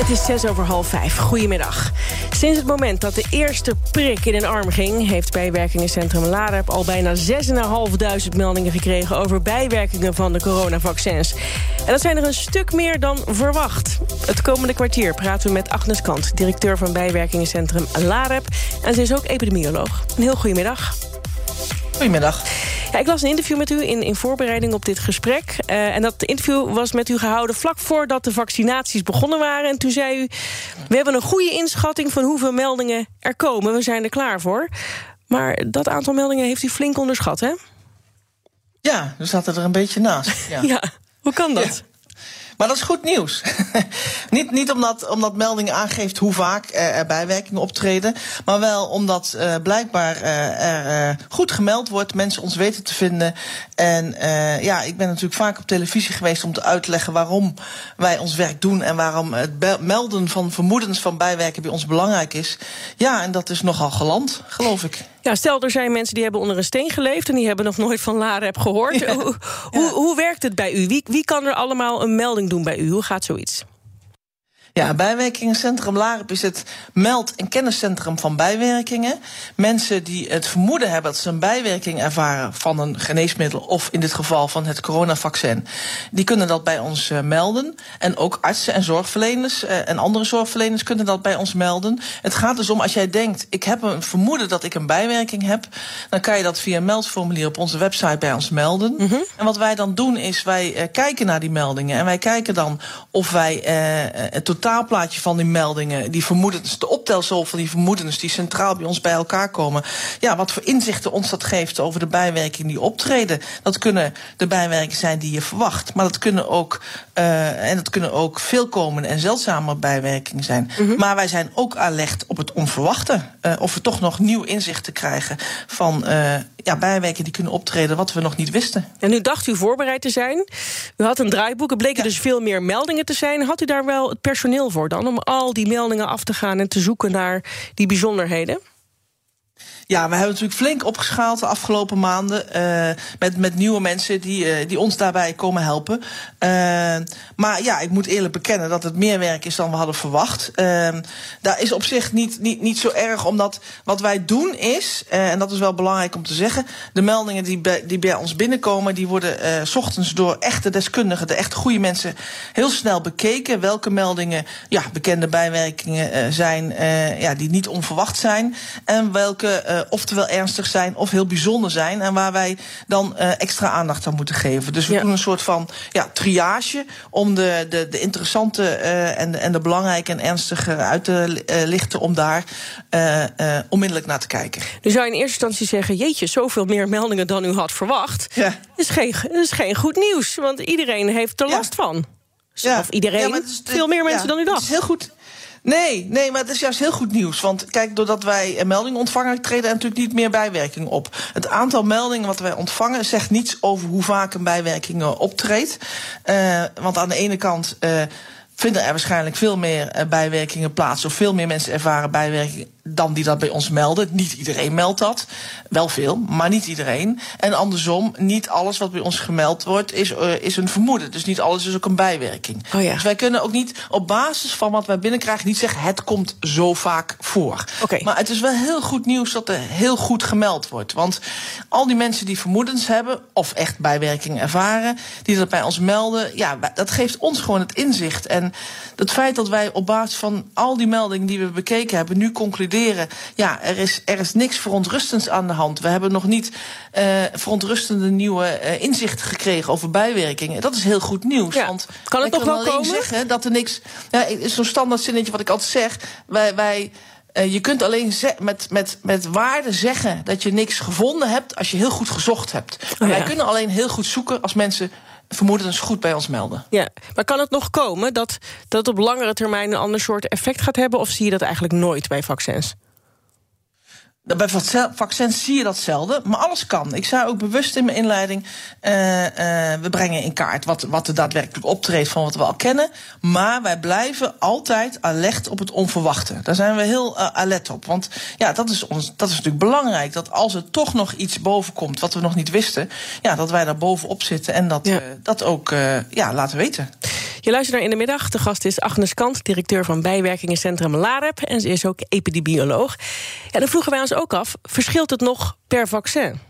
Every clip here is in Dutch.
Het is zes over half vijf. Goedemiddag. Sinds het moment dat de eerste prik in een arm ging... heeft bijwerkingencentrum Lareb al bijna 6.500 meldingen gekregen... over bijwerkingen van de coronavaccins. En dat zijn er een stuk meer dan verwacht. Het komende kwartier praten we met Agnes Kant... directeur van bijwerkingencentrum Lareb. En ze is ook epidemioloog. Een heel goedemiddag. Goedemiddag. Ja, ik las een interview met u in, in voorbereiding op dit gesprek. Uh, en dat interview was met u gehouden vlak voordat de vaccinaties begonnen waren. En toen zei u, we hebben een goede inschatting van hoeveel meldingen er komen. We zijn er klaar voor. Maar dat aantal meldingen heeft u flink onderschat, hè? Ja, we zaten er een beetje naast. Ja, ja hoe kan dat? Maar dat is goed nieuws. niet, niet omdat, omdat melding aangeeft hoe vaak er bijwerkingen optreden. Maar wel omdat uh, blijkbaar uh, er uh, goed gemeld wordt. Mensen ons weten te vinden. En ja, ik ben natuurlijk vaak op televisie geweest om te uitleggen waarom wij ons werk doen. En waarom het melden van vermoedens van bijwerken bij ons belangrijk is. Ja, en dat is nogal geland, geloof ik. Ja, stel, er zijn mensen die hebben onder een steen geleefd... en die hebben nog nooit van Lareb gehoord. Ja. Hoe, hoe, hoe werkt het bij u? Wie, wie kan er allemaal een melding doen bij u? Hoe gaat zoiets? Ja, bijwerkingencentrum LAREP is het meld- en kenniscentrum van bijwerkingen. Mensen die het vermoeden hebben dat ze een bijwerking ervaren van een geneesmiddel of in dit geval van het coronavaccin, die kunnen dat bij ons uh, melden. En ook artsen en zorgverleners uh, en andere zorgverleners kunnen dat bij ons melden. Het gaat dus om als jij denkt, ik heb een vermoeden dat ik een bijwerking heb, dan kan je dat via een meldformulier op onze website bij ons melden. Mm -hmm. En wat wij dan doen is wij uh, kijken naar die meldingen en wij kijken dan of wij het totaalplaatje van die meldingen, die vermoedens, de optelsom van die vermoedens die centraal bij ons bij elkaar komen. Ja, wat voor inzichten ons dat geeft over de bijwerkingen die optreden. Dat kunnen de bijwerkingen zijn die je verwacht, maar dat kunnen ook, uh, en dat kunnen ook veelkomende en zeldzame bijwerkingen zijn. Mm -hmm. Maar wij zijn ook alert op het onverwachte. Uh, of we toch nog nieuw inzicht te krijgen van uh, ja, bijwerkingen die kunnen optreden wat we nog niet wisten. En u dacht u voorbereid te zijn. U had een draaiboek. Er bleken ja. dus veel meer meldingen te zijn. Had u daar wel het personeel voor dan om al die meldingen af te gaan en te zoeken naar die bijzonderheden? Ja, we hebben natuurlijk flink opgeschaald de afgelopen maanden. Uh, met, met nieuwe mensen die, uh, die ons daarbij komen helpen. Uh, maar ja, ik moet eerlijk bekennen dat het meer werk is dan we hadden verwacht. daar is op zich niet, niet, niet zo erg, omdat wat wij doen is, en dat is wel belangrijk om te zeggen, de meldingen die bij, die bij ons binnenkomen, die worden s ochtends door echte deskundigen, de echt goede mensen, heel snel bekeken. Welke meldingen ja, bekende bijwerkingen zijn ja, die niet onverwacht zijn. En welke oftewel ernstig zijn of heel bijzonder zijn. En waar wij dan uh, extra aandacht aan moeten geven. Dus we ja. doen een soort van ja, triage om de, de, de interessante uh, en, de, en de belangrijke en ernstige uit te lichten. Om daar onmiddellijk naar te kijken. Nu zou je in eerste instantie zeggen: Jeetje, zoveel meer meldingen dan u had verwacht. Ja. Is geen, is geen goed nieuws, want iedereen heeft er last ja. van. Ja. Of iedereen, ja, is, veel meer mensen dan u dacht. Het is heel goed. Nee, nee, maar het is juist heel goed nieuws. Want kijk, doordat wij een melding ontvangen, treden er natuurlijk niet meer bijwerking op. Het aantal meldingen wat wij ontvangen zegt niets over hoe vaak een bijwerking optreedt. Uh, want aan de ene kant. Uh, vinden er waarschijnlijk veel meer bijwerkingen plaats. Of veel meer mensen ervaren bijwerkingen dan die dat bij ons melden. Niet iedereen meldt dat. Wel veel, maar niet iedereen. En andersom, niet alles wat bij ons gemeld wordt is, uh, is een vermoeden. Dus niet alles is ook een bijwerking. Oh ja. Dus wij kunnen ook niet op basis van wat wij binnenkrijgen niet zeggen het komt zo vaak voor. Okay. Maar het is wel heel goed nieuws dat er heel goed gemeld wordt. Want al die mensen die vermoedens hebben of echt bijwerking ervaren, die dat bij ons melden, ja, dat geeft ons gewoon het inzicht. En het feit dat wij op basis van al die meldingen die we bekeken hebben, nu concluderen ja, er is, er is niks verontrustends aan de hand. We hebben nog niet uh, verontrustende nieuwe uh, inzichten gekregen over bijwerkingen. Dat is heel goed nieuws. Ja. Want kan het nog wel komen? zeggen dat er niks. Ja, Zo'n standaard zinnetje wat ik altijd zeg. Wij. wij uh, je kunt alleen met, met, met waarde zeggen dat je niks gevonden hebt als je heel goed gezocht hebt. Oh, ja. Wij kunnen alleen heel goed zoeken als mensen vermoedens goed bij ons melden. Ja, maar kan het nog komen dat dat op langere termijn een ander soort effect gaat hebben? Of zie je dat eigenlijk nooit bij vaccins? Bij vaccins zie je dat zelden, maar alles kan. Ik zei ook bewust in mijn inleiding: uh, uh, we brengen in kaart wat, wat er daadwerkelijk optreedt van wat we al kennen. Maar wij blijven altijd alert op het onverwachte. Daar zijn we heel uh, alert op. Want ja, dat is, ons, dat is natuurlijk belangrijk. Dat als er toch nog iets boven komt wat we nog niet wisten, ja, dat wij daar bovenop zitten en dat, ja. dat ook ja, laten weten. Je luistert naar in de middag. De gast is Agnes Kant, directeur van bijwerkingencentrum LAREP. En ze is ook epidemioloog. Ja, dan vroegen wij ons ook af: verschilt het nog per vaccin?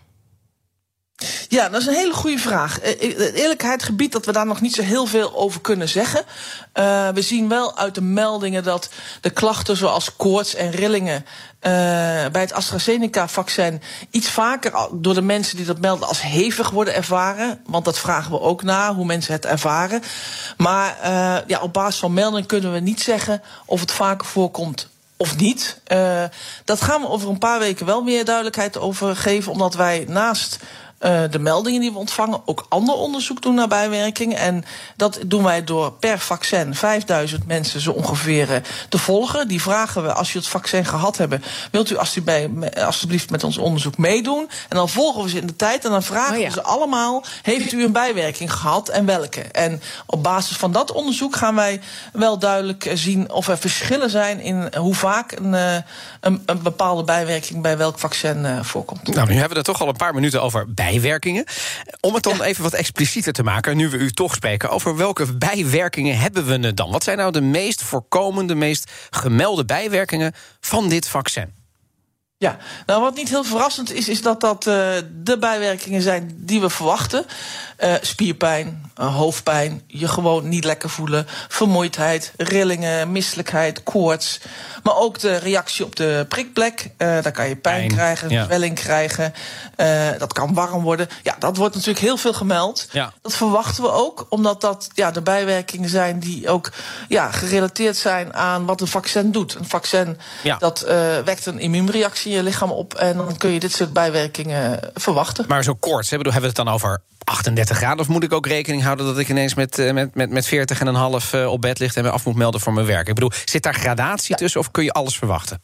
Ja, dat is een hele goede vraag. Het eerlijkheidsgebied dat we daar nog niet zo heel veel over kunnen zeggen. Uh, we zien wel uit de meldingen dat de klachten zoals koorts en rillingen uh, bij het AstraZeneca-vaccin iets vaker door de mensen die dat melden als hevig worden ervaren. Want dat vragen we ook na, hoe mensen het ervaren. Maar ja, op basis van meldingen kunnen we niet zeggen of het vaker voorkomt of niet. Uh, dat gaan we over een paar weken wel meer duidelijkheid over geven, omdat wij naast uh, de meldingen die we ontvangen ook ander onderzoek doen naar bijwerkingen. En dat doen wij door per vaccin 5000 mensen zo ongeveer uh, te volgen. Die vragen we, als je het vaccin gehad hebben, wilt u alsjeblieft met ons onderzoek meedoen? En dan volgen we ze in de tijd en dan vragen oh ja. we ze allemaal, heeft u een bijwerking gehad en welke? En op basis van dat onderzoek gaan wij wel duidelijk zien of er verschillen zijn in hoe vaak een, een, een bepaalde bijwerking bij welk vaccin voorkomt. Nou, nu hebben we er toch al een paar minuten over bij bijwerkingen. Om het dan ja. even wat explicieter te maken, nu we u toch spreken, over welke bijwerkingen hebben we het dan? Wat zijn nou de meest voorkomende, meest gemelde bijwerkingen van dit vaccin? Ja, nou wat niet heel verrassend is, is dat dat uh, de bijwerkingen zijn die we verwachten. Uh, spierpijn, uh, hoofdpijn, je gewoon niet lekker voelen, vermoeidheid, rillingen, misselijkheid, koorts. Maar ook de reactie op de prikplek. Uh, daar kan je pijn, pijn krijgen, ja. zwelling krijgen. dat kan warm worden. Ja, dat wordt natuurlijk heel veel gemeld. Ja. Dat verwachten we ook, omdat dat ja, de bijwerkingen zijn die ook ja, gerelateerd zijn aan wat een vaccin doet. Een vaccin ja. dat wekt een immuunreactie in je lichaam op. En dan kun je dit soort bijwerkingen verwachten. Maar zo koorts, hebben we het dan over 38 graden? Of moet ik ook rekening houden dat ik ineens met, met, met, met 40 en een half op bed ligt en me af moet melden voor mijn werk? Ik bedoel, zit daar gradatie tussen of kun je alles verwachten?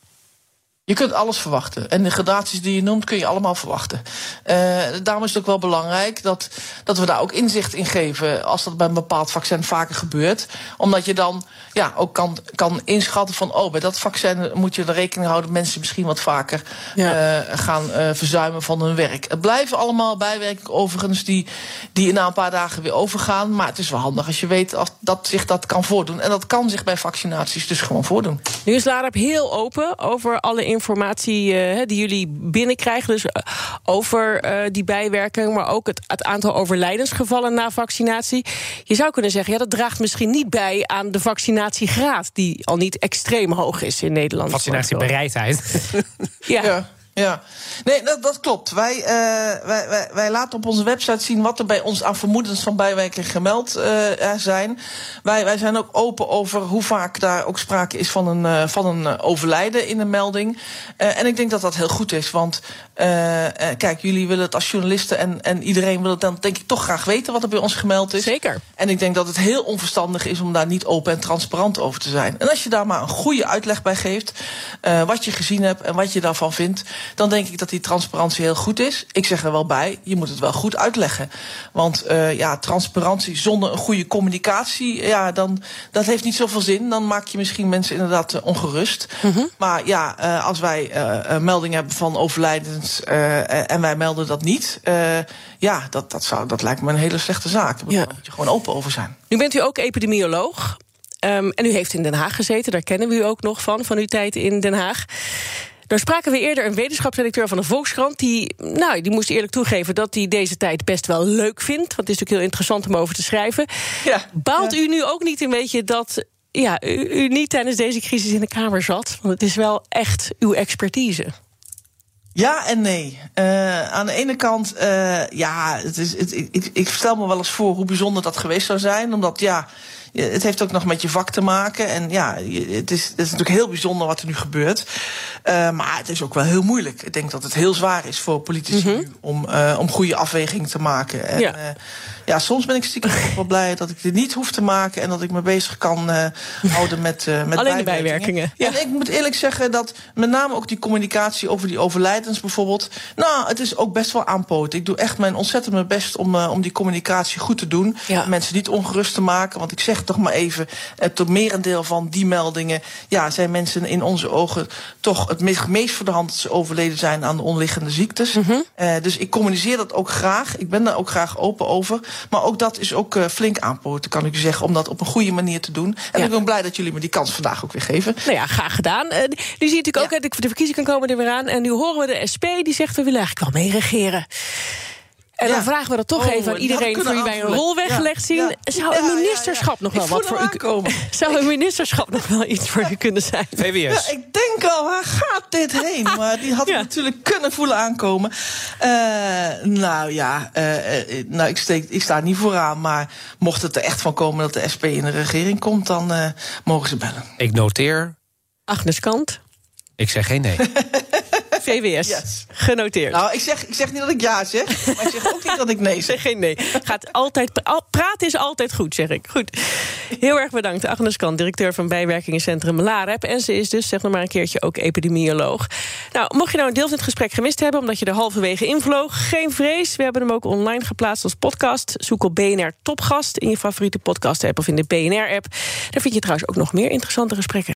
Je kunt alles verwachten. En de gradaties die je noemt, kun je allemaal verwachten. Uh, daarom is het ook wel belangrijk dat, dat we daar ook inzicht in geven. als dat bij een bepaald vaccin vaker gebeurt. Omdat je dan ja, ook kan, kan inschatten van. oh, bij dat vaccin moet je er rekening houden. dat mensen misschien wat vaker ja. uh, gaan uh, verzuimen van hun werk. Het blijven allemaal bijwerkingen overigens die, die na een paar dagen weer overgaan. Maar het is wel handig als je weet of dat zich dat kan voordoen. En dat kan zich bij vaccinaties dus gewoon voordoen. Nu is Larab heel open over alle informatie uh, die jullie binnenkrijgen. Dus uh, over uh, die bijwerking, maar ook het, het, aantal overlijdensgevallen na vaccinatie. Je zou kunnen zeggen, ja, dat draagt misschien niet bij aan de vaccinatiegraad, die al niet extreem hoog is in Nederland. Vaccinatiebereidheid. ja. ja. Ja, nee, dat, dat klopt. Wij, uh, wij, wij, wij, laten op onze website zien wat er bij ons aan vermoedens van bijwerking gemeld uh, zijn. Wij, wij zijn ook open over hoe vaak daar ook sprake is van een, uh, van een overlijden in een melding. en ik denk dat dat heel goed is, want kijk, jullie willen het als journalisten en, en iedereen wil het dan denk ik toch graag weten wat er bij ons gemeld is. Zeker. En ik denk dat het heel onverstandig is om daar niet open en transparant over te zijn. En als je daar maar een goede uitleg bij geeft, wat je gezien hebt en wat je daarvan vindt dan denk ik dat die transparantie heel goed is. Ik zeg er wel bij, je moet het wel goed uitleggen. Want uh, ja, transparantie zonder een goede communicatie, ja, dan dat heeft niet zoveel zin. Dan maak je misschien mensen inderdaad uh, ongerust. Mm -hmm. Maar ja, uh, als wij meldingen hebben van overlijdens en wij melden dat niet, ja, dat, dat, zou, dat lijkt me een hele slechte zaak. Daar ja. moet je gewoon open over zijn. Nu bent u ook epidemioloog. Um, en u heeft in Den Haag gezeten, daar kennen we u ook nog van, van uw tijd in Den Haag. Daar spraken we eerder een wetenschapsredacteur van de Volkskrant. Die, nou, die moest eerlijk toegeven dat hij deze tijd best wel leuk vindt. Want het is natuurlijk heel interessant om over te schrijven. Ja. Baalt ja. u nu ook niet een beetje dat ja, u, u niet tijdens deze crisis in de Kamer zat? Want het is wel echt uw expertise. Ja en nee. Uh, aan de ene kant, uh, ja, het is, het, ik, ik stel me wel eens voor hoe bijzonder dat geweest zou zijn. Omdat, ja, het heeft ook nog met je vak te maken. En ja, het is, het is natuurlijk heel bijzonder wat er nu gebeurt. Uh, maar het is ook wel heel moeilijk. Ik denk dat het heel zwaar is voor politici mm -hmm. om, uh, om goede afwegingen te maken. En, ja. Uh, ja, soms ben ik stiekem wel blij dat ik dit niet hoef te maken en dat ik me bezig kan houden met, met Alleen bijwerkingen. de bijwerkingen. Ja. En ik moet eerlijk zeggen dat met name ook die communicatie over die overlijdens bijvoorbeeld. Nou, het is ook best wel aanpoten. Ik doe echt mijn ontzettend mijn best om, om die communicatie goed te doen. Ja. Mensen niet ongerust te maken. Want ik zeg toch maar even, het merendeel van die meldingen, ja, zijn mensen in onze ogen toch het meest voor de hand dat ze overleden zijn aan de onderliggende ziektes. Mm -hmm. uh, dus ik communiceer dat ook graag. Ik ben daar ook graag open over. Maar ook dat is ook uh, flink aanpoten, kan ik u zeggen, om dat op een goede manier te doen. En ja. ik ben blij dat jullie me die kans vandaag ook weer geven. Nou ja, graag gedaan. Uh, nu zie je natuurlijk ook, ja. de verkiezingen komen er weer aan. En nu horen we de SP, die zegt we willen eigenlijk wel mee regeren. En dan vragen we dat toch oh, even aan iedereen voor wie wij een rol weggelegd zien. Ja. Zou een ministerschap nog wel wat voor u komen? Zou een ministerschap nog wel iets voor u kunnen zijn? VWS. ik denk al, waar gaat dit heen? Maar die had ik natuurlijk kunnen voelen aankomen. Uh, nou ja, uh, nou, ik, steek, ik sta niet vooraan. Maar mocht het er echt van komen dat de SP in de regering komt, dan uh, mogen ze bellen. Ik noteer. Agnes Kant. Ik zeg geen nee. VWS. Yes. Genoteerd. Nou, ik zeg, ik zeg niet dat ik ja zeg, maar ik zeg ook niet dat ik nee zeg. zeg geen nee. Gaat altijd, praten is altijd goed, zeg ik. Goed. Heel erg bedankt, Agnes Kant, directeur van bijwerkingencentrum LAREP. En ze is dus, zeg nog maar een keertje, ook epidemioloog. Nou, mocht je nou een deel van het gesprek gemist hebben... omdat je er halverwege invloog, geen vrees. We hebben hem ook online geplaatst als podcast. Zoek op BNR Topgast in je favoriete podcast-app of in de BNR-app. Daar vind je trouwens ook nog meer interessante gesprekken.